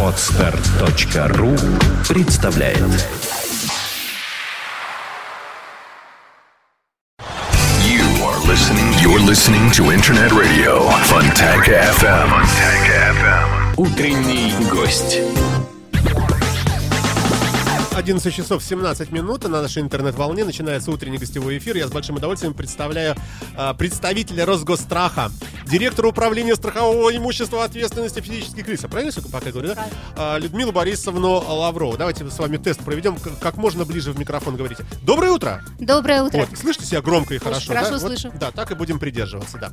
Отстар.ру представляет You are listening. You're listening to Internet Radio Fontanka FM. Утренний гость. 11 часов 17 минут на нашей интернет-волне начинается утренний гостевой эфир. Я с большим удовольствием представляю э, представителя Росгосстраха, директора управления страхового имущества ответственности физических лиц. Правильно я пока говорю, да? Э, Людмилу Борисовну Лаврову. Давайте с вами тест проведем, как, можно ближе в микрофон говорите. Доброе утро! Доброе утро. Вот, слышите себя громко и хорошо, хорошо да? Вот, слышу. да, так и будем придерживаться, да.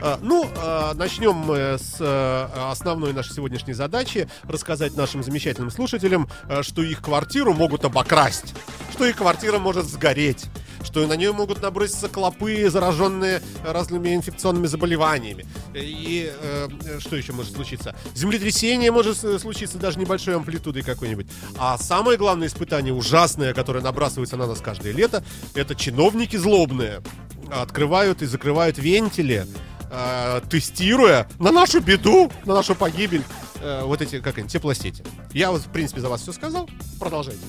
Э, Ну, э, начнем мы с э, основной нашей сегодняшней задачи. Рассказать нашим замечательным слушателям, э, что их квартиру могут обокрасть, что их квартира может сгореть, что на нее могут наброситься клопы, зараженные разными инфекционными заболеваниями. И э, что еще может случиться? Землетрясение может э, случиться даже небольшой амплитудой какой-нибудь. А самое главное испытание, ужасное, которое набрасывается на нас каждое лето, это чиновники злобные открывают и закрывают вентили, э, тестируя на нашу беду, на нашу погибель э, вот эти, как они, теплосети. Я вот, в принципе, за вас все сказал. Продолжайте.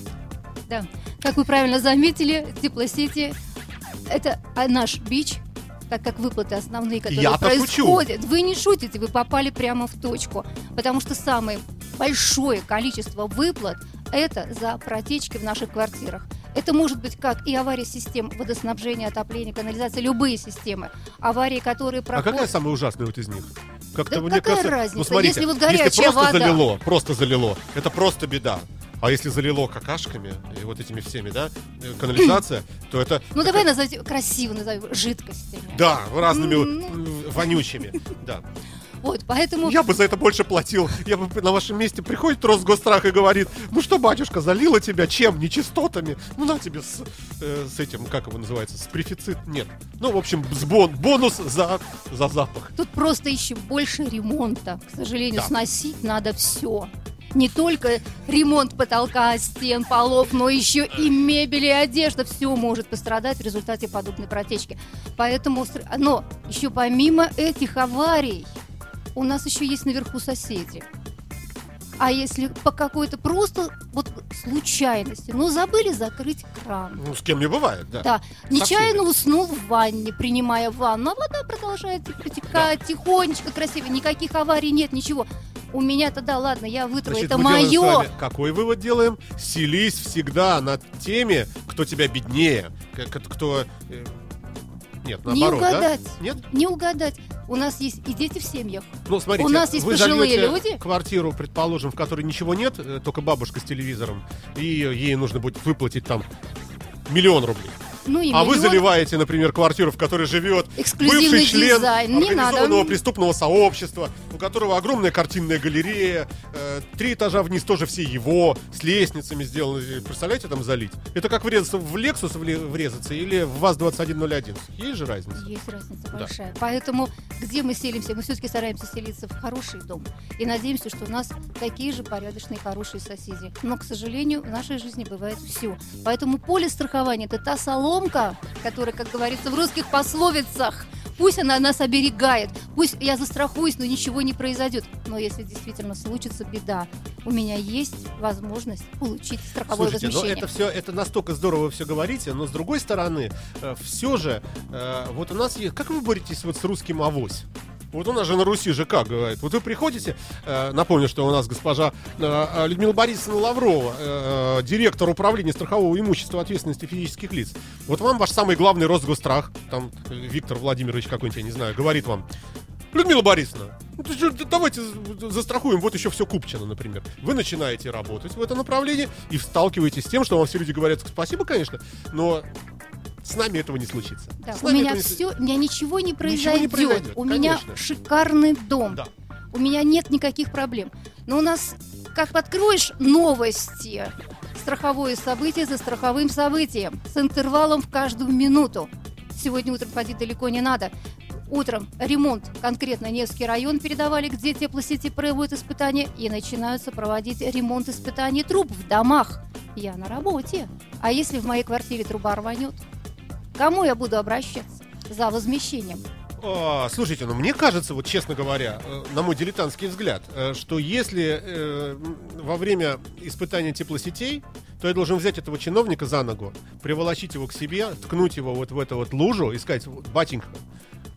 Да. Как вы правильно заметили, теплосети – это а, наш бич, так как выплаты основные, которые Я-то происходят. Вы не шутите, вы попали прямо в точку. Потому что самое большое количество выплат – это за протечки в наших квартирах. Это может быть как и авария систем водоснабжения, отопления, канализации, любые системы. Аварии, которые А проходят... какая самая ужасная вот из них? Как-то Да мне какая кажется, разница? ну смотрите, Если вот горячая просто вода. залило, просто залило, это просто беда. А если залило какашками и вот этими всеми, да, э, канализация, то это Ну давай назовем красиво назовем жидкостями. да, разными м, вонючими, да. Вот, поэтому Я бы за это больше платил. Я бы на вашем месте приходит Росгострах и говорит, ну что, батюшка, залила тебя чем? Нечистотами? Ну на тебе с, э, с этим, как его называется, с префицит? Нет. Ну, в общем, с бон, бонус за, за запах. Тут просто еще больше ремонта. К сожалению, Да. сносить надо все. Не только ремонт потолка, стен, полов, но еще и мебель и одежда. Все может пострадать в результате подобной протечки. Поэтому, но еще помимо этих аварий, у нас еще есть наверху соседи. А если по какой-то просто вот случайности, ну забыли закрыть кран, Ну, с кем не бывает, да. да, Со нечаянно всеми. уснул в ванне, принимая ванну, а вода продолжает протекать тихонечко, красиво, никаких аварий нет, ничего. У меня тогда, ладно, я вытру, Значит, это мое. какой вывод делаем? Селись всегда над теми, кто тебя беднее, кто... э, Нет, Не наоборот, да? угадать. Нет? Не угадать. У нас есть и дети в семьях. Ну, смотрите, У нас есть вы пожилые люди. квартиру, предположим, в которой ничего нет, э, только бабушка с телевизором, и ей нужно будет выплатить там миллион рублей. Ну и А вы заливаете, например, квартиру, в которой живет Эксклюзивный бывший член дизайн. Организованного преступного сообщества, у которого огромная картинная галерея, э, три этажа вниз тоже все его, с лестницами сделаны. Представляете, там залить? Это как врезаться в Lexus врезаться или в ВАЗ-2101. Есть же разница? Есть разница большая. Поэтому где мы селимся? Мы все-таки стараемся селиться в хороший дом. И надеемся, что у нас такие же порядочные, хорошие соседи. Но, к сожалению, в нашей жизни бывает все. Поэтому поле страхования – это та соломка, которая, как говорится в русских пословицах, Пусть она нас оберегает, пусть я застрахуюсь, но ничего не произойдет. Но если действительно случится беда, у меня есть возможность получить страховое Слушайте, возмещение. это все, это настолько здорово вы все говорите, но с другой стороны, все же, э, вот у нас есть, как вы боретесь вот с русским авось? Вот у нас же на Руси же как говорит. Вот вы приходите, э, напомню, что у нас госпожа э, Людмила Борисовна Лаврова, э, э, директор управления страхового имущества ответственности физических лиц. Вот вам ваш самый главный Росгострах, там э, Виктор Владимирович какой-нибудь, я не знаю, говорит вам, Людмила Борисовна, ну, давайте за- застрахуем, вот еще все Купчино, например. Вы начинаете работать в этом направлении и сталкиваетесь с тем, что вам все люди говорят, спасибо, конечно, но с нами этого не случится. Да, у меня не все, у меня ничего не Ничего произойдет. не произойдет, у меня конечно. шикарный дом. Да. У меня нет никаких проблем. Но у нас, как откроешь новости, страховое событие за страховым событием, с интервалом в каждую минуту. Сегодня утром ходить далеко не надо. Утром ремонт, конкретно Невский район передавали, где теплосети проводят испытания, и начинаются проводить ремонт испытаний труб в домах. Я на работе. А если в моей квартире труба рванет? Кому я буду обращаться за возмещением? А, слушайте, ну мне кажется, вот честно говоря, э, на мой дилетантский взгляд, э, что если э, во время испытания теплосетей, то я должен взять этого чиновника за ногу, приволочить его к себе, ткнуть его вот в эту вот лужу и сказать, «Вот, батенька,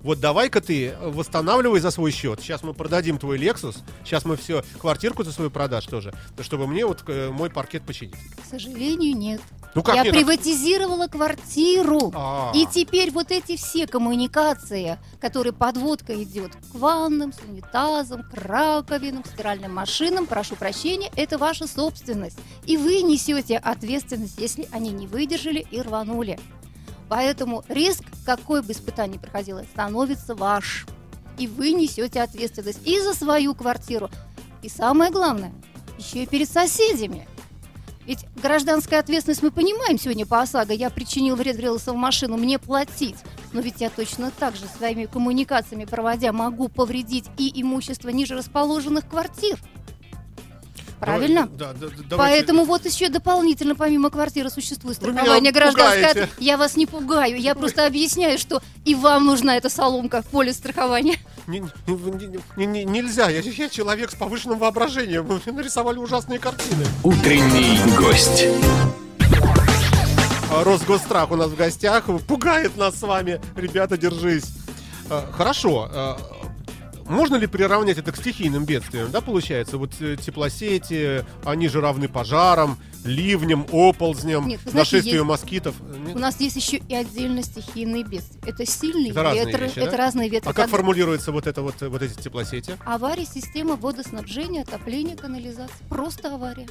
вот давай-ка ты восстанавливай за свой счет. Сейчас мы продадим твой Lexus, сейчас мы все, квартирку за свою продашь тоже, чтобы мне вот э, мой паркет починить. К сожалению, нет. Ну как я нет? приватизировала квартиру. А. И теперь вот эти все коммуникации, которые подводка идет к ваннам, с унитазом, к раковинам, к стиральным машинам, прошу прощения, это ваша собственность. И вы несете ответственность, если они не выдержали и рванули. Поэтому риск, какой бы испытание ни проходило, становится ваш. И вы несете ответственность и за свою квартиру. И самое главное, еще и перед соседями. Ведь гражданская ответственность мы понимаем сегодня по ОСАГО. Я причинил вред, врезался в машину, мне платить. Но ведь я точно так же своими коммуникациями проводя могу повредить и имущество ниже расположенных квартир. Правильно? Да, да, да, давайте- Поэтому вот еще дополнительно, помимо квартиры, существует страхование гражданское. Я вас не пугаю, я просто объясняю, что и вам нужна эта соломка в поле страхования. Не- не- не- не- не- нельзя, я, я человек с повышенным воображением. Вы нарисовали ужасные картины. Утренний гость. А, Росгосстрах у нас в гостях. Пугает нас с вами. Ребята, держись. А, Хорошо. Можно ли приравнять это к стихийным бедствиям, да, получается? Вот э, теплосети, они же равны пожарам, ливням, оползням, Нет, знаете, нашествию есть- москитов. Нет? У нас есть еще и отдельно стихийные бедствия. Это сильные Это разные ветры, вещи, это да? разные ветры. А как формулируется вот, это вот, вот эти теплосети? Авария системы водоснабжения, отопления, канализации. Просто авария.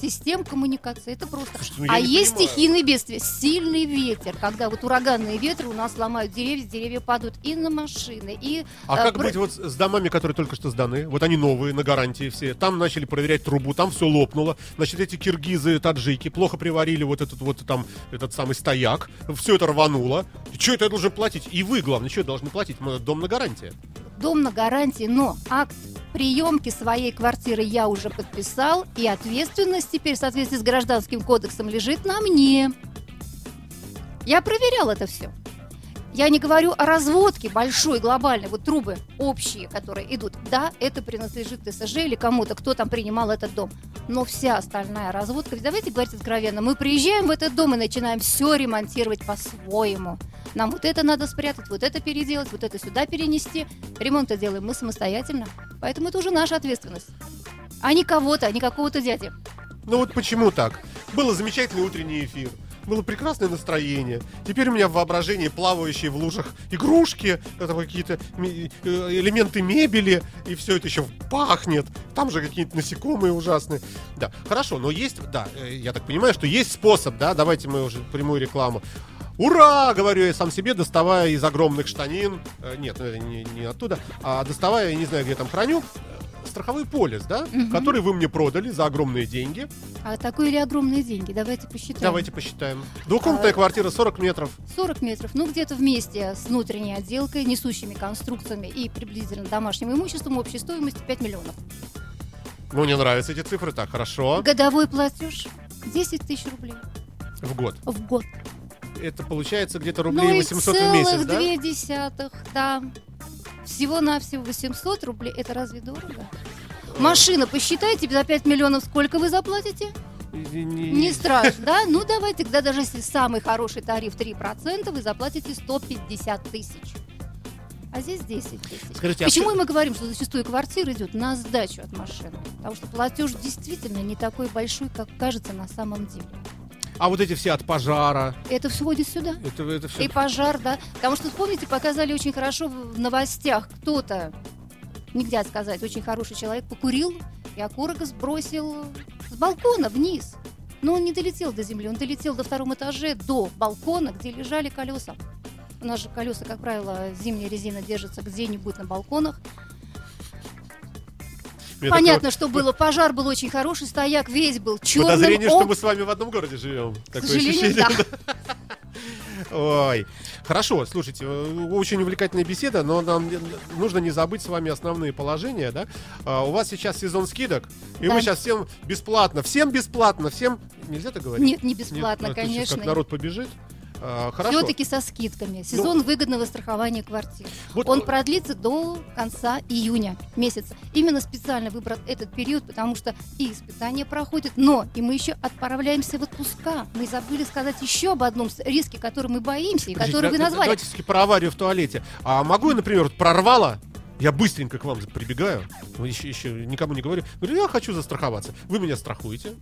Систем коммуникации. Это просто. Слушайте, ну а есть понимаю. стихийные бедствия. Сильный ветер, когда вот ураганные ветры у нас ломают деревья, деревья падают и на машины, и... А э, как про- быть вот с домами, которые только что сданы? Вот они новые, на гарантии все. Там начали проверять трубу, там все лопнуло. Значит, эти киргизы, таджики плохо приварили вот этот вот там, этот самый стояк. Все это рвануло. Что это я должен платить? И вы, главное, что должны платить? Дом на гарантии. Дом на гарантии, но акт приемки своей квартиры я уже подписал, и ответственность теперь в соответствии с гражданским кодексом лежит на мне. Я проверял это все. Я не говорю о разводке большой, глобальной, вот трубы общие, которые идут. Да, это принадлежит ТСЖ или кому-то, кто там принимал этот дом. Но вся остальная разводка, ведь давайте говорить откровенно, мы приезжаем в этот дом и начинаем все ремонтировать по-своему. Нам вот это надо спрятать, вот это переделать, вот это сюда перенести. Ремонт делаем мы самостоятельно. Поэтому это уже наша ответственность. А не кого-то, а не какого-то дяди. Ну вот почему так? Было замечательный утренний эфир. Было прекрасное настроение. Теперь у меня в воображении плавающие в лужах игрушки, это какие-то э, элементы мебели, и все это еще пахнет. Там же какие-то насекомые ужасные. Да, хорошо, но есть, да, э, я так понимаю, что есть способ, да, давайте мы уже прямую рекламу. Ура! Говорю я сам себе, доставая из огромных штанин. э, Нет, ну, не, не оттуда. А доставая, я не знаю, где там храню. Страховой полис, да? Мгм. Который вы мне продали за огромные деньги. А такое или огромные деньги? Давайте посчитаем. Давайте посчитаем. Двухкомнатная А- квартира 40 метров. 40 метров, ну где-то вместе с внутренней отделкой, несущими конструкциями и приблизительно домашним имуществом общей стоимостью 5 миллионов. Ну, мне нравятся эти цифры, так, хорошо. Годовой платеж 10 тысяч рублей В год. в год. Это получается где-то ну рублей и 800 в месяц, да? две десятых, да. Всего-навсего 800 рублей, это разве дорого? Машина, посчитайте, за 5 миллионов сколько вы заплатите? И- не- страшно, да? Ну давайте, тогда даже если самый хороший тариф 3%, вы заплатите 150 тысяч. А здесь 10 тысяч. Скажите, а Почему всё- мы говорим, что зачастую квартира идет на сдачу от машины? Потому что платеж действительно не такой большой, как кажется на самом деле. А вот эти все от пожара, Это входит сюда. это, это все... И пожар, да. Потому что, помните, показали очень хорошо в в новостях. Кто-то, нельзя сказать, очень хороший человек покурил и окурок сбросил с балкона вниз. Но он не долетел до земли, он долетел до втором этаже, до балкона, где лежали колеса. У нас же колеса, как правило, зимняя резина держится где-нибудь на балконах. Понятно, что было. Пожар был очень хороший, стояк весь был черным. Подозрение, что мы с вами в одном городе живем. К Такое сожалению, ощущение. да. Ой. Хорошо, слушайте, э, очень увлекательная беседа, но нам нужно не забыть с вами основные положения, да? А, У вас сейчас сезон скидок, и Да. мы сейчас всем бесплатно, всем бесплатно, всем... Нельзя так говорить? Нет, не бесплатно, Нет, сейчас конечно. как народ побежит. А, Хорошо. Все-таки со скидками. Сезон выгодного страхования квартир. Вот, Он продлится до конца июня месяца. Именно специально выбран этот период, потому что и испытания проходят, но и мы еще отправляемся в отпуска. Мы забыли сказать еще об одном риске, который мы боимся и Подождите, который вы назвали. Давайте все-таки про аварию в туалете. А могу я, например, вот прорвало, я быстренько к вам прибегаю, ну, еще, еще никому не говорю, говорю, я хочу застраховаться. Вы меня страхуете.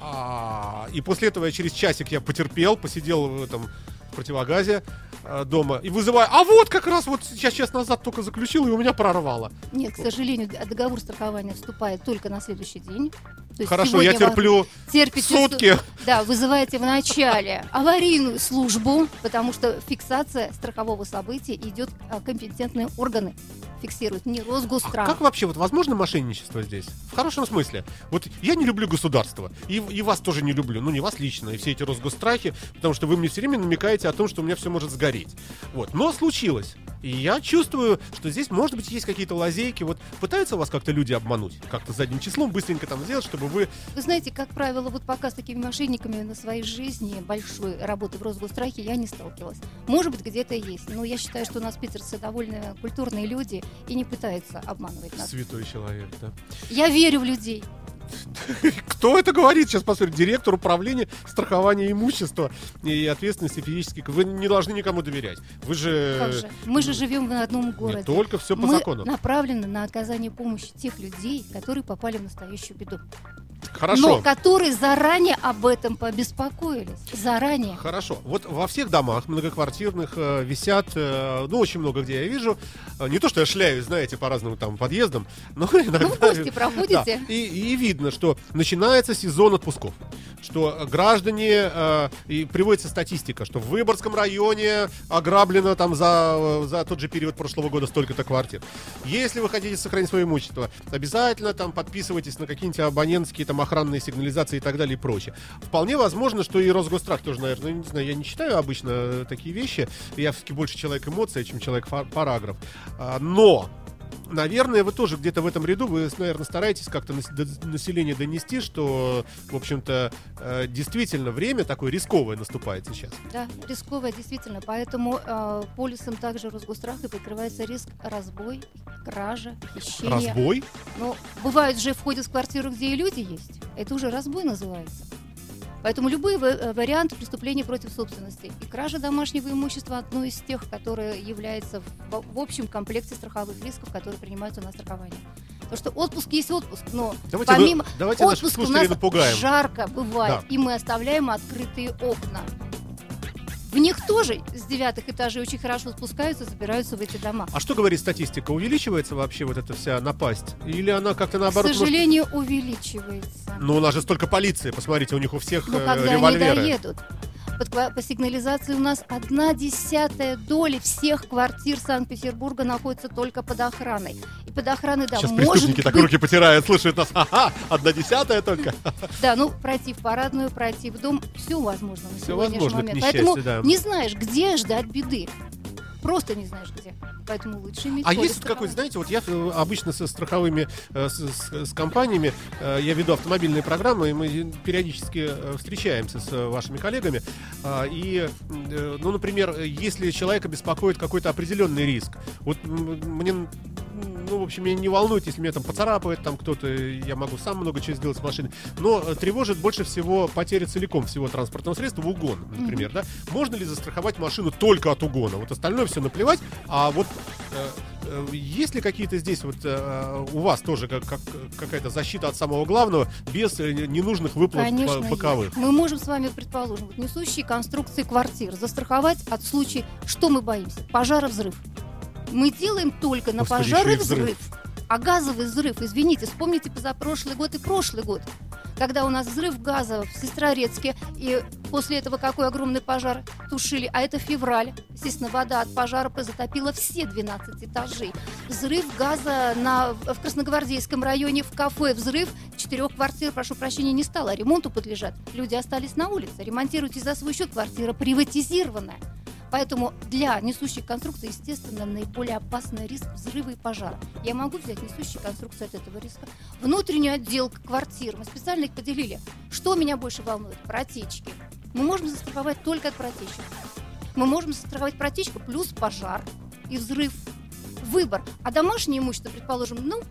А, и после этого я через часик я потерпел, посидел в этом противогазе э, дома и вызываю, а вот как раз вот сейчас час назад только заключил, и у меня прорвало. Нет, к сожалению, договор страхования вступает только на следующий день. То есть Хорошо, я терплю терпите сутки. су- Да, вызываете в начале аварийную службу, потому что фиксация страхового события идет, а компетентные органы фиксируют, не А Росгострах. как вообще, вот возможно мошенничество здесь? В хорошем смысле. Вот я не люблю государство, и, и вас тоже не люблю, ну не вас лично, и все эти Росгострахи, потому что вы мне все время намекаете о том, что у меня все может сгореть. Вот, но случилось. И я чувствую, что здесь, может быть, есть какие-то лазейки. Вот пытаются вас как-то люди обмануть, как-то задним числом быстренько там сделать, чтобы вы... Вы знаете, как правило, вот пока с такими мошенниками на своей жизни большой работы в Росгострахе я не сталкивалась. Может быть, где-то есть, но я считаю, что у нас питерцы довольно культурные люди и не пытаются обманывать нас. Святой человек, да. Я верю в людей. Кто это говорит? Сейчас посмотрим. Директор управления страхования имущества и ответственности физических. Вы не должны никому доверять. Вы же... Же? Мы же живем в одном городе. Не только все по Мы закону. направлены на оказание помощи тех людей, которые попали в настоящую беду. Хорошо. Но которые заранее об этом побеспокоились. Заранее. Хорошо. Вот во всех домах многоквартирных э, висят, э, ну, очень много где я вижу. э, не то, что я шляюсь, знаете, по разным там подъездам, но иногда... Ну, в гости проходите. Да. И, и видно, что начинается сезон отпусков. Что граждане, э, и приводится статистика, что в Выборгском районе ограблено там за, э, за тот же период прошлого года столько-то квартир. Если вы хотите сохранить свое имущество, обязательно там подписывайтесь на какие-нибудь абонентские там охранные сигнализации и так далее и прочее. Вполне возможно, что и Росгострах тоже, наверное, не знаю, я не читаю обычно э, такие вещи. Я все-таки больше человек эмоций, чем человек параграф. А, Но Наверное, вы тоже где-то в этом ряду, вы, наверное, стараетесь как-то население донести, что, в общем-то, э, действительно время такое рисковое наступает сейчас. Да, рисковая действительно. Поэтому э, полисом также Росгостраха прикрывается риск разбой, кража, хищения. Разбой? Но бывают же входят в квартиру, где и люди есть. Это уже разбой называется. Поэтому любые э, варианты преступления против собственности и кража домашнего имущества одно из тех, которые является в, общем комплекте страховых рисков, которые принимаются на страхование. Потому что отпуск есть отпуск, но Давайте, вы- помимо давайте наших отпуска у нас напугаем. жарко бывает, Да. и мы оставляем открытые окна. В них тоже с девятых этажей очень хорошо спускаются, забираются в эти дома. А что говорит статистика? Увеличивается вообще вот эта вся напасть? Или она как-то наоборот... К может- сожалению, увеличивается. Ну, у нас же столько полиции, посмотрите, у них у всех Но э, когда револьверы. они доедут? Ква- по сигнализации у нас одна десятая доля всех квартир Санкт-Петербурга находится только под охраной. Под охраной, да, Сейчас может преступники так быть, руки потирают, слушают нас. Ага, одна десятая только. да, ну, пройти в парадную, пройти в дом, все возможно на сегодняшний возможно, момент. Поэтому да. не знаешь, где ждать беды. Просто не знаешь где. Поэтому лучше иметь А есть какой-то, знаете, вот я э, обычно со страховыми, э, с, с- компаниями, э, я веду автомобильные программы, и мы периодически встречаемся с вашими коллегами. А, И, ну, например, если человека беспокоит какой-то определенный риск, вот мне, ну, в общем, меня не волнует, если меня там поцарапает там кто-то, я могу сам много чего сделать с машиной, но э, тревожит больше всего потеря целиком всего транспортного средства в угон, например, да? Можно ли застраховать машину только от угона? Вот остальное все наплевать, а вот э, э, есть ли какие-то здесь вот э, у вас тоже как, как- какая-то защита от самого главного без э, ненужных выплат Конечно, боковых? есть. Мы можем с вами, предположим, вот несущие конструкции квартир застраховать от случая, что мы боимся? Пожар и взрыв. Мы делаем только на Господи, пожар и взрыв. взрыв. А газовый взрыв, извините, вспомните позапрошлый год и прошлый год, когда у нас взрыв газа в Сестрорецке, и после этого какой огромный пожар тушили, а это февраль. Естественно, вода от пожара затопила все 12 этажей. Взрыв газа на, в Красногвардейском районе в кафе, взрыв четырех квартир, прошу прощения, не стало, а ремонту подлежат. Люди остались на улице, ремонтируйте за свой счет, квартира приватизированная. Поэтому для несущих конструкций, естественно, наиболее опасный риск взрыва и пожара. Я могу взять несущие конструкции от этого риска. Внутренняя отделка квартир. Мы специально их поделили. Что меня больше волнует? Протечки, Мы можем застраховать только от протечек. Мы можем застраховать протечку плюс пожар и взрыв. Выбор. А домашнее имущество, предположим, ну,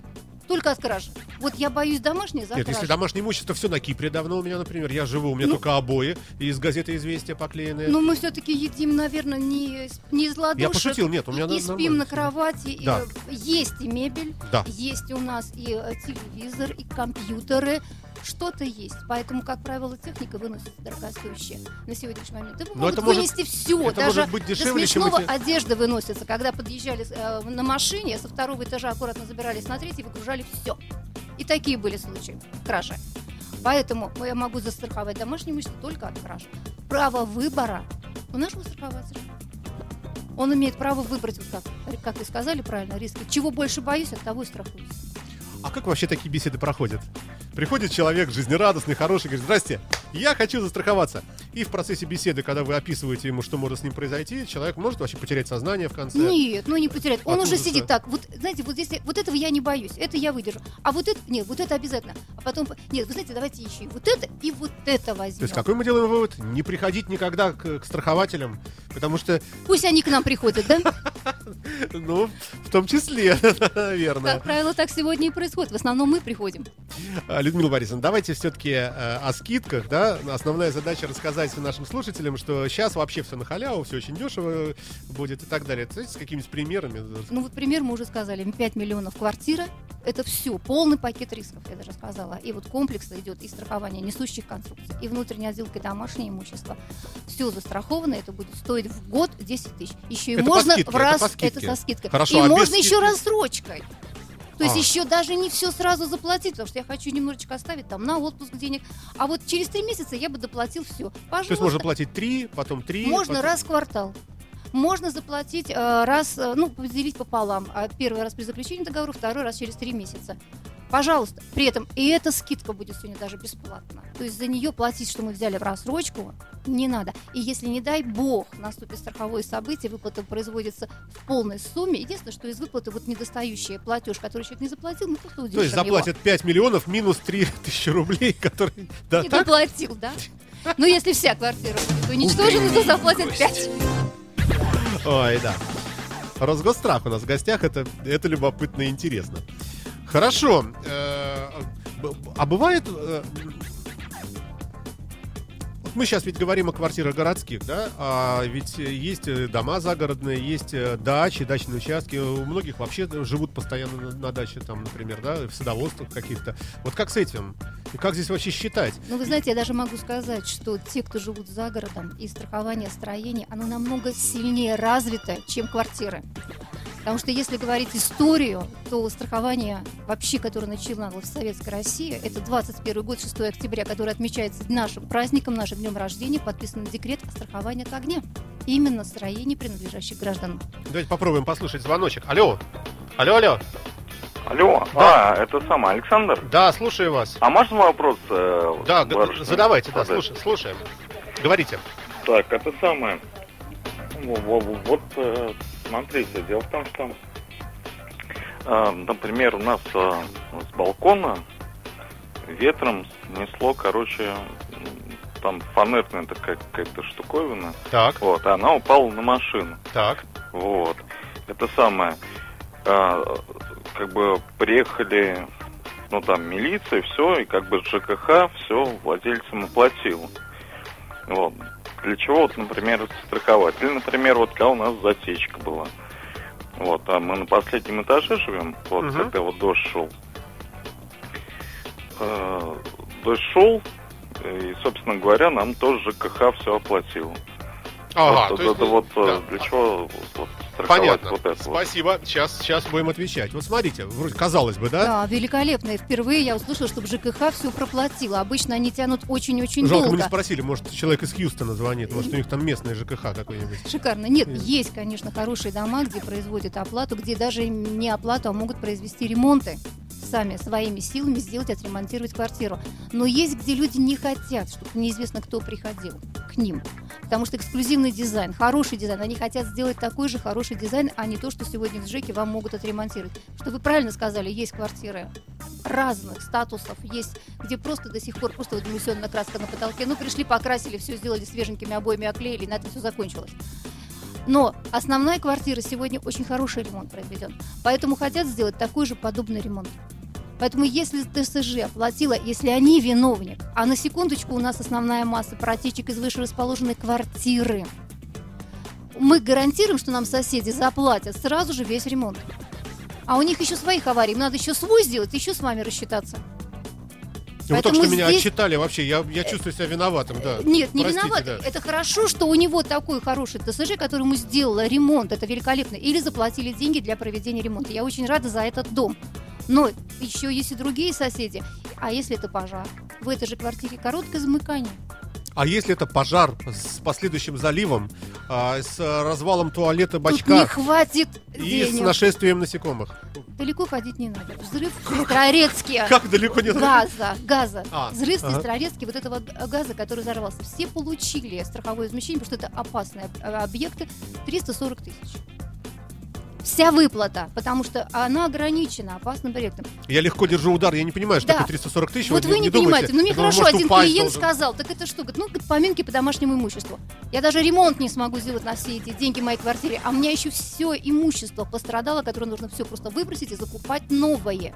только от кражи. Вот я боюсь домашнее за Нет, кражу. если домашнее имущество, все на Кипре давно у меня, например. Я живу, у меня Ну. только обои из газеты «Известия» поклеенные. Но мы все-таки едим, наверное, не, не из ладошек. Я пошутил, нет, у меня и, и спим на кровати. и, Да. э, есть и мебель, Да. есть у нас и э, телевизор, и компьютеры. Что-то есть. Поэтому, как правило, техника выносится дорогостоящая на сегодняшний момент. Да Но это может- вынести все. это Даже может быть до дешевле, чем смешного эти- одежда выносится. Когда подъезжали э, на машине, со второго этажа аккуратно забирались на третий, выгружали все. И такие были случаи кражи. Поэтому я могу застраховать домашнее имущество только от кражи. Право выбора у нашего страхователя. Он имеет право выбрать, вот как, как вы сказали правильно, риски. Чего больше боюсь, от того и страхуюсь. А как вообще такие беседы проходят? Приходит человек жизнерадостный, хороший, говорит, здрасте, я хочу застраховаться. И в процессе беседы, когда вы описываете ему, что может с ним произойти, человек может вообще потерять сознание в конце. Нет, ну не потерять. Он уже сидит так. Вот, знаете, вот если вот этого я не боюсь, это я выдержу. А вот это, нет, вот это обязательно. А потом, нет, вы знаете, давайте еще и вот это, и вот это возьмем. То есть какой мы делаем вывод? Не приходить никогда к, к страхователям, потому что, Пусть они к нам приходят, да? ну, в том числе, наверное. Как правило, так сегодня и происходит. В основном мы приходим. А, Людмила Борисовна, давайте все-таки о скидках, да? Основная задача рассказать нашим слушателям, что сейчас вообще все на халяву, все очень дешево будет и так далее. Знаете, с какими-то примерами? Ну вот пример мы уже сказали. 5 миллионов квартира. Это все, полный пакет рисков, я даже сказала. И вот комплекс идет и страхование несущих конструкций, и внутренняя отделка, и домашнее имущество. Все застраховано, это будет стоить в год 10 тысяч. Еще и Это по можно скидке, в это раз, по скидке. это со скидкой. Хорошо, и а без можно еще скидки? рассрочкой. То есть А. еще даже не все сразу заплатить, потому что я хочу немножечко оставить там на отпуск денег. А вот через три месяца я бы доплатил все. Пожалуйста. То есть можно платить 3, потом 3. Можно раз в квартал. Можно заплатить э, раз, э, ну, поделить пополам. А первый раз при заключении договора, второй раз через три месяца. Пожалуйста. При этом и эта скидка будет сегодня даже бесплатна. То есть за нее платить, что мы взяли в рассрочку, не надо. И если, не дай бог, наступит страховое событие, выплата производится в полной сумме. Единственное, что из выплаты вот недостающий платеж, который человек не заплатил, мы просто удержим То есть его. заплатят 5 миллионов минус 3 тысячи рублей, которые... Да, Не так? доплатил, да? Но если вся квартира будет уничтожена, то заплатят Гость. 5. Ой, да. Росгострах у нас в гостях, это, это любопытно и интересно. Хорошо. э, А бывает... Мы сейчас ведь говорим о квартирах городских, да? А ведь есть э, дома загородные, есть э, дачи, дачные участки. У многих вообще живут постоянно на, даче, там, например, да, в садоводствах каких-то. Вот как с этим? И как здесь вообще считать? Ну, вы знаете, я даже могу сказать, что те, кто живут за городом, и страхование строений, оно намного сильнее развито, чем квартиры. Потому что если говорить историю, то страхование вообще, которое начиналось в Советской России, это 21 год, 6 октября, который отмечается нашим праздником, нашим днем рождения, подписан декрет о страховании от огня. Именно строений, принадлежащих гражданам. Давайте попробуем послушать звоночек. Алло. Алло, алло. Алло, Да. а, это сам Александр? Да, слушаю вас. А можно вопрос? э, Да, барышне задавайте, да, слушай, слушаем. Говорите. Так, это самое. Во- во- во- Вот, э, смотрите, дело в том, что, э, например, у нас э, с балкона ветром снесло, короче, там фанерная такая какая-то штуковина, Так, вот, и она упала на машину. так. Вот. Это самое. а, как бы приехали, ну там, милиция, все, и как бы ЖКХ все владельцам оплатил. Вот. Для чего, вот, например, страховать? Или, например, вот когда у нас затечка была. Вот, а мы на последнем этаже живем, вот, Мгм. когда вот дождь шел. Э, дождь шел, и, собственно говоря, нам тоже ЖКХ все оплатил. Ага, вот то это есть, ну, вот э, да. для чего вот, вот страховать Понятно. вот это вот. Спасибо. Сейчас, сейчас будем отвечать. Вот смотрите, вроде казалось бы, да? Да, великолепно. И впервые я услышала, чтобы ЖКХ все проплатило. Обычно они тянут очень-очень Жалко, мы долго. не спросили, может, человек из Хьюстона звонит, может, у них там местное ЖКХ какой-нибудь. Шикарно. Нет, Э. есть, конечно, хорошие дома, где производят оплату, где даже не оплату, а могут произвести ремонты сами своими силами сделать, отремонтировать квартиру. Но есть, где люди не хотят, чтобы неизвестно кто приходил к ним. Потому что эксклюзивный дизайн, хороший дизайн, они хотят сделать такой же хороший дизайн, а не то, что сегодня в ЖЭКе вам могут отремонтировать. Что вы правильно сказали, есть квартиры разных статусов. Есть, где просто до сих пор просто вот эмульсионная краска на потолке. Ну, пришли, покрасили, все сделали свеженькими обоями, оклеили, на этом все закончилось. Но основная квартира сегодня очень хороший ремонт произведен. Поэтому хотят сделать такой же подобный ремонт. Поэтому если ТСЖ оплатила, если они виновник, а на секундочку у нас основная масса протечек из вышерасположенной квартиры, мы гарантируем, что нам соседи заплатят сразу же весь ремонт. А у них еще своих аварий. Им надо еще свой сделать, еще с вами рассчитаться. И вот только Поэтому что меня здесь- отчитали вообще, я, я чувствую себя виноватым, да. Нет, не Простите, виноват. да. Это хорошо, что у него такой хороший ТСЖ, который ему сделала ремонт. Это великолепно. Или заплатили деньги для проведения ремонта. Я очень рада за этот дом. Но еще есть и другие соседи. А если это пожар? В этой же квартире короткое замыкание. А если это пожар с последующим заливом, а, с а, развалом туалета Тут не бачка хватит и с денег. нашествием насекомых? Далеко ходить не надо. Взрыв в Сестрорецке. Как далеко не Газа, газа. А, Взрыв в ага. Сестрорецке, вот этого газа, который взорвался. Все получили страховое возмещение, потому что это опасные э, объекты, 340 тысяч. Вся выплата, потому что она ограничена опасным объектом. Я легко держу удар, я не понимаю, что Да. такое 340 тысяч. вот вы не, думайте. понимаете. Ну, мне думаю, хорошо, может, один клиент должен. сказал, так это что? Ну, поминки по домашнему имуществу. Я даже ремонт не смогу сделать на все эти деньги в моей квартире, а у меня еще все имущество пострадало, которое нужно все просто выбросить и закупать новое.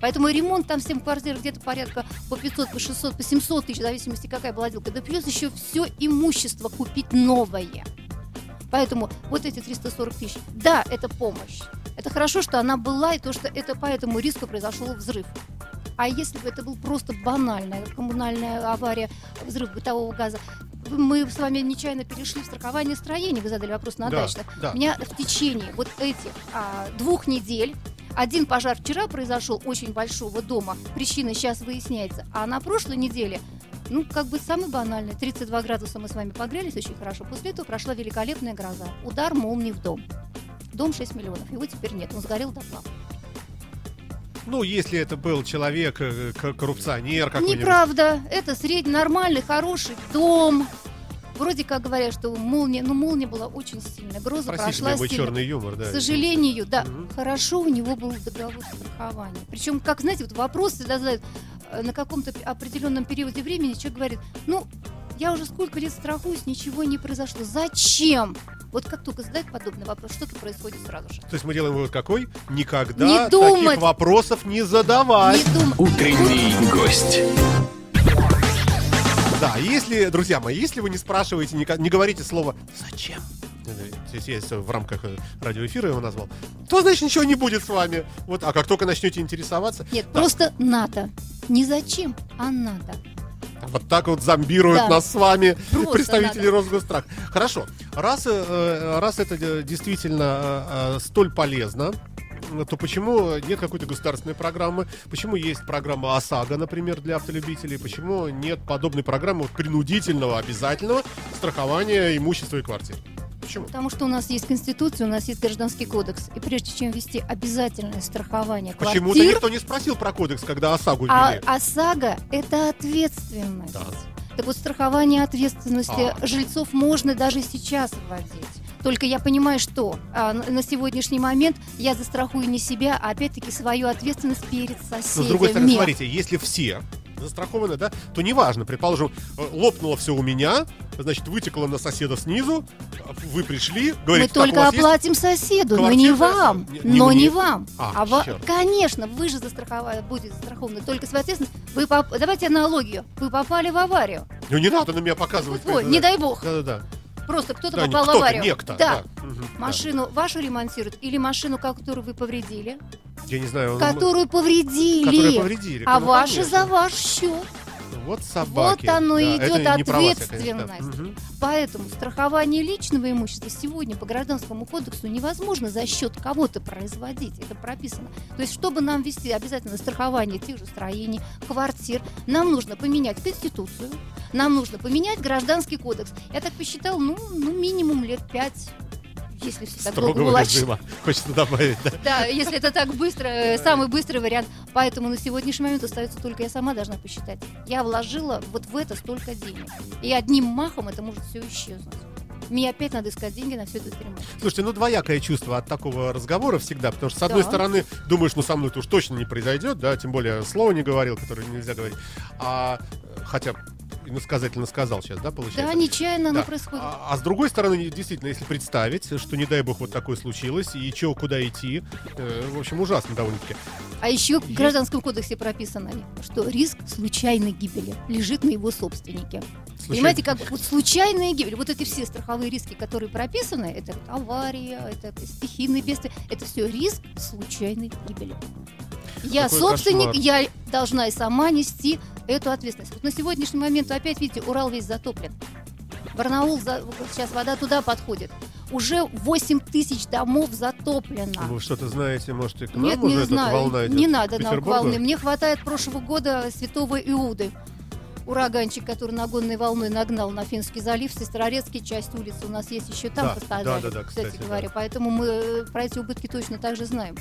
Поэтому ремонт там всем квартир где-то порядка по 500, по 600, по 700 тысяч, в зависимости какая была отделка. Да плюс еще все имущество купить новое. Поэтому вот эти 340 тысяч, да, это помощь. Это хорошо, что она была, и то, что это по этому риску произошел взрыв. А если бы это был просто банальная коммунальная авария, взрыв бытового газа, мы с вами нечаянно перешли в страхование строений, вы задали вопрос на Да, дачных. да. У меня в течение вот этих а, двух недель один пожар вчера произошел очень большого дома, причина сейчас выясняется, а на прошлой неделе ну, как бы самый банальный. 32 градуса мы с вами погрелись очень хорошо. После этого прошла великолепная гроза. Удар молнии в дом. Дом 6 миллионов. Его теперь нет. Он сгорел дотла. Ну, если это был человек, э, коррупционер какой-нибудь. Неправда. Это средний, нормальный, хороший дом. Вроде как говорят, что молния, ну молния была очень сильная, гроза Простите прошла мой сильно. черный юмор, да. К сожалению, да, Мгм. хорошо у него был договор страхования. Причем, как знаете, вот вопрос всегда задают на каком-то определенном периоде времени, человек говорит, ну, я уже сколько лет страхуюсь, ничего не произошло. Зачем? Вот как только задают подобный вопрос, что-то происходит сразу же. То есть мы делаем вывод какой? Никогда Не таких думать. вопросов не задавать. Не дум- Утренний гость. Да, если, друзья мои, если вы не спрашиваете, не, говорите слово «зачем», э, здесь есть в рамках э, радиоэфира я его назвал, то, значит, ничего не будет с вами. Вот, а как только начнете интересоваться, Нет, Да. просто надо. Не зачем, а надо. вот так вот зомбируют Да. нас с вами Просто представители надо. Росгострах. Хорошо, раз, э, э, раз это действительно столь полезно, то почему нет какой-то государственной программы? Почему есть программа ОСАГО, например, для автолюбителей? Почему нет подобной программы принудительного, обязательного страхования имущества и квартир? Почему? Потому что у нас есть Конституция, у нас есть Гражданский кодекс. И прежде чем ввести обязательное страхование Почему-то квартир, никто не спросил про кодекс, когда ОСАГО а ввели. ОСАГО – это ответственность. Да. Так вот, страхование ответственности А. жильцов можно даже сейчас вводить. Только я понимаю, что а, на сегодняшний момент я застрахую не себя, а опять-таки свою ответственность перед Но соседями. с другой стороны, смотрите, если все застрахованы, да, то неважно, предположим, э, лопнуло все у меня, значит, вытекло на соседа снизу, вы пришли, Мы говорите, «Так, у только вас есть оплатим соседу, но не вам. не- не но мне. не вам. А, А, чёрт. конечно, вы же застраховали, будете застрахованы только своей ответственность. Вы поп- Давайте аналогию. Вы попали в аварию. Ну не надо на меня показывать. Ой, не да. дай бог. Да-да-да. Просто кто-то Да, попал в кто-то, аварию. некто. Да. Да. Машину вашу ремонтируют или машину, которую вы повредили, Я не знаю. ну, которую повредили, Которую повредили. а Ну, ваша конечно. за ваш счет. Вот собаки. Вот оно Да, идет вас, ответственность. да. Мгм. Поэтому страхование личного имущества сегодня по гражданскому кодексу невозможно за счет кого-то производить. Это прописано. То есть, чтобы нам вести обязательно страхование тех же строений, квартир, нам нужно поменять Конституцию, нам нужно поменять Гражданский кодекс. Я так посчитал, ну, ну минимум лет пять. Если все так Строгого режима. Хочется добавить, да. Да, если это так быстро, э, самый быстрый вариант. Поэтому на сегодняшний момент остается только я сама должна посчитать. Я вложила вот в это столько денег. И одним махом это может все исчезнуть. Мне опять надо искать деньги на все это дерьмо. Слушайте, ну двоякое чувство от такого разговора всегда, потому что с одной Да. стороны думаешь, ну со мной это уж точно не произойдет, да, тем более слова не говорил, которое нельзя говорить, а э, хотя иносказательно сказал сейчас, да, получается? Да, нечаянно Да. оно происходит. А, а с другой стороны, действительно, если представить, что не дай бог вот такое случилось, и чего, куда идти, э, в общем, ужасно довольно-таки. А еще в Гражданском кодексе прописано, что риск случайной гибели лежит на его собственнике. Случайно- Понимаете, как вот случайная гибель, вот эти все страховые риски, которые прописаны, это авария, это стихийные бедствия, это все риск случайной гибели. Я Какой собственник, кошмар. я должна и сама нести эту ответственность. Вот на сегодняшний момент опять, видите, Урал весь затоплен. Барнаул, за- сейчас вода туда подходит. Уже 8 тысяч домов затоплено. Вы что-то знаете, может, и к нам Нет, уже не знаю. волна идет? Не надо нам волны. Мне хватает прошлого года святого Иуды. Ураганчик, который нагонной волной нагнал на Финский залив, Сестрорецкий, часть улицы у нас есть еще там Да, пострадали, да, да, да, кстати, кстати, говоря. Поэтому мы э, про эти убытки точно так же знаем.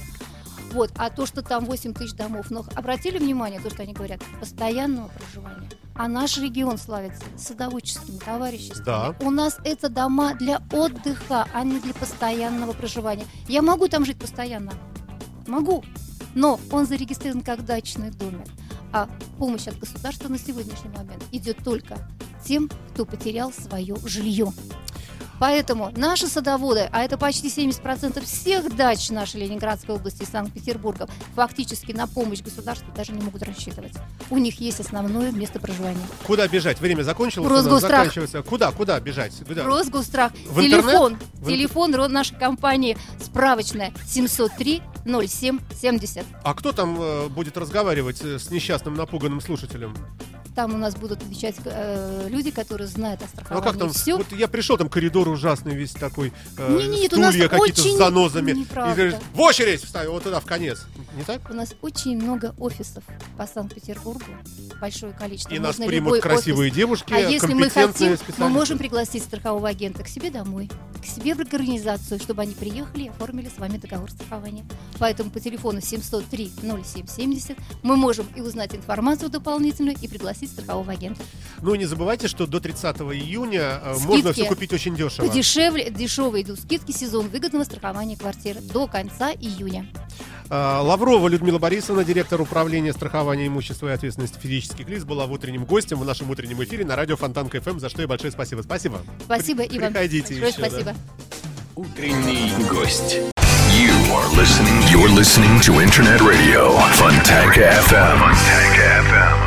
Вот, а то, что там 8 тысяч домов, но обратили внимание, то, что они говорят, постоянного проживания. А наш регион славится садоводческими товариществами. Да. У нас это дома для отдыха, а не для постоянного проживания. Я могу там жить постоянно, могу, но он зарегистрирован как дачный домик. А помощь от государства на сегодняшний момент идет только тем, кто потерял свое жилье. Поэтому наши садоводы, а это почти 70% всех дач нашей Ленинградской области и Санкт-Петербурга, фактически на помощь государству даже не могут рассчитывать. У них есть основное место проживания. Куда бежать? Время закончилось. Росгострах. заканчивается. Куда? Куда бежать? Куда? Росгострах. В интернет? Телефон. В Телефон нашей компании справочная 703 07 70. А кто там э, будет разговаривать э, с несчастным напуганным слушателем? Там у нас будут отвечать э, люди, которые знают о Ну а страховании. как там? Все. Вот я пришел, там коридор ужасный весь такой, э, Не, не, нас стулья какие-то очень с занозами. неправда. И в очередь вставь, вот туда, в конец. Не так? У нас очень много офисов по Санкт-Петербургу, большое количество. И нас Можно примут любой красивые офис. девушки, А если мы хотим, мы можем пригласить страхового агента к себе домой, к себе в организацию, чтобы они приехали и оформили с вами договор страхования. Поэтому по телефону 703 0770 мы можем и узнать информацию дополнительную, и пригласить страхового агента. Ну и не забывайте, что до 30 июня э, Скидки. можно все купить очень дешево. Дешевле, дешевые идут скидки, сезон выгодного страхования квартиры до конца июня. А, Лаврова Людмила Борисовна, директор управления страхования имущества и ответственности физических лиц, была в утреннем гостем в нашем утреннем эфире на радио Фонтан КФМ, за что ей большое спасибо. Спасибо. Спасибо, При- Иван. Приходите Большое еще, да. спасибо. Утренний гость. You are listening. You're listening to Internet Radio Fontanka FM. Fontanka FM.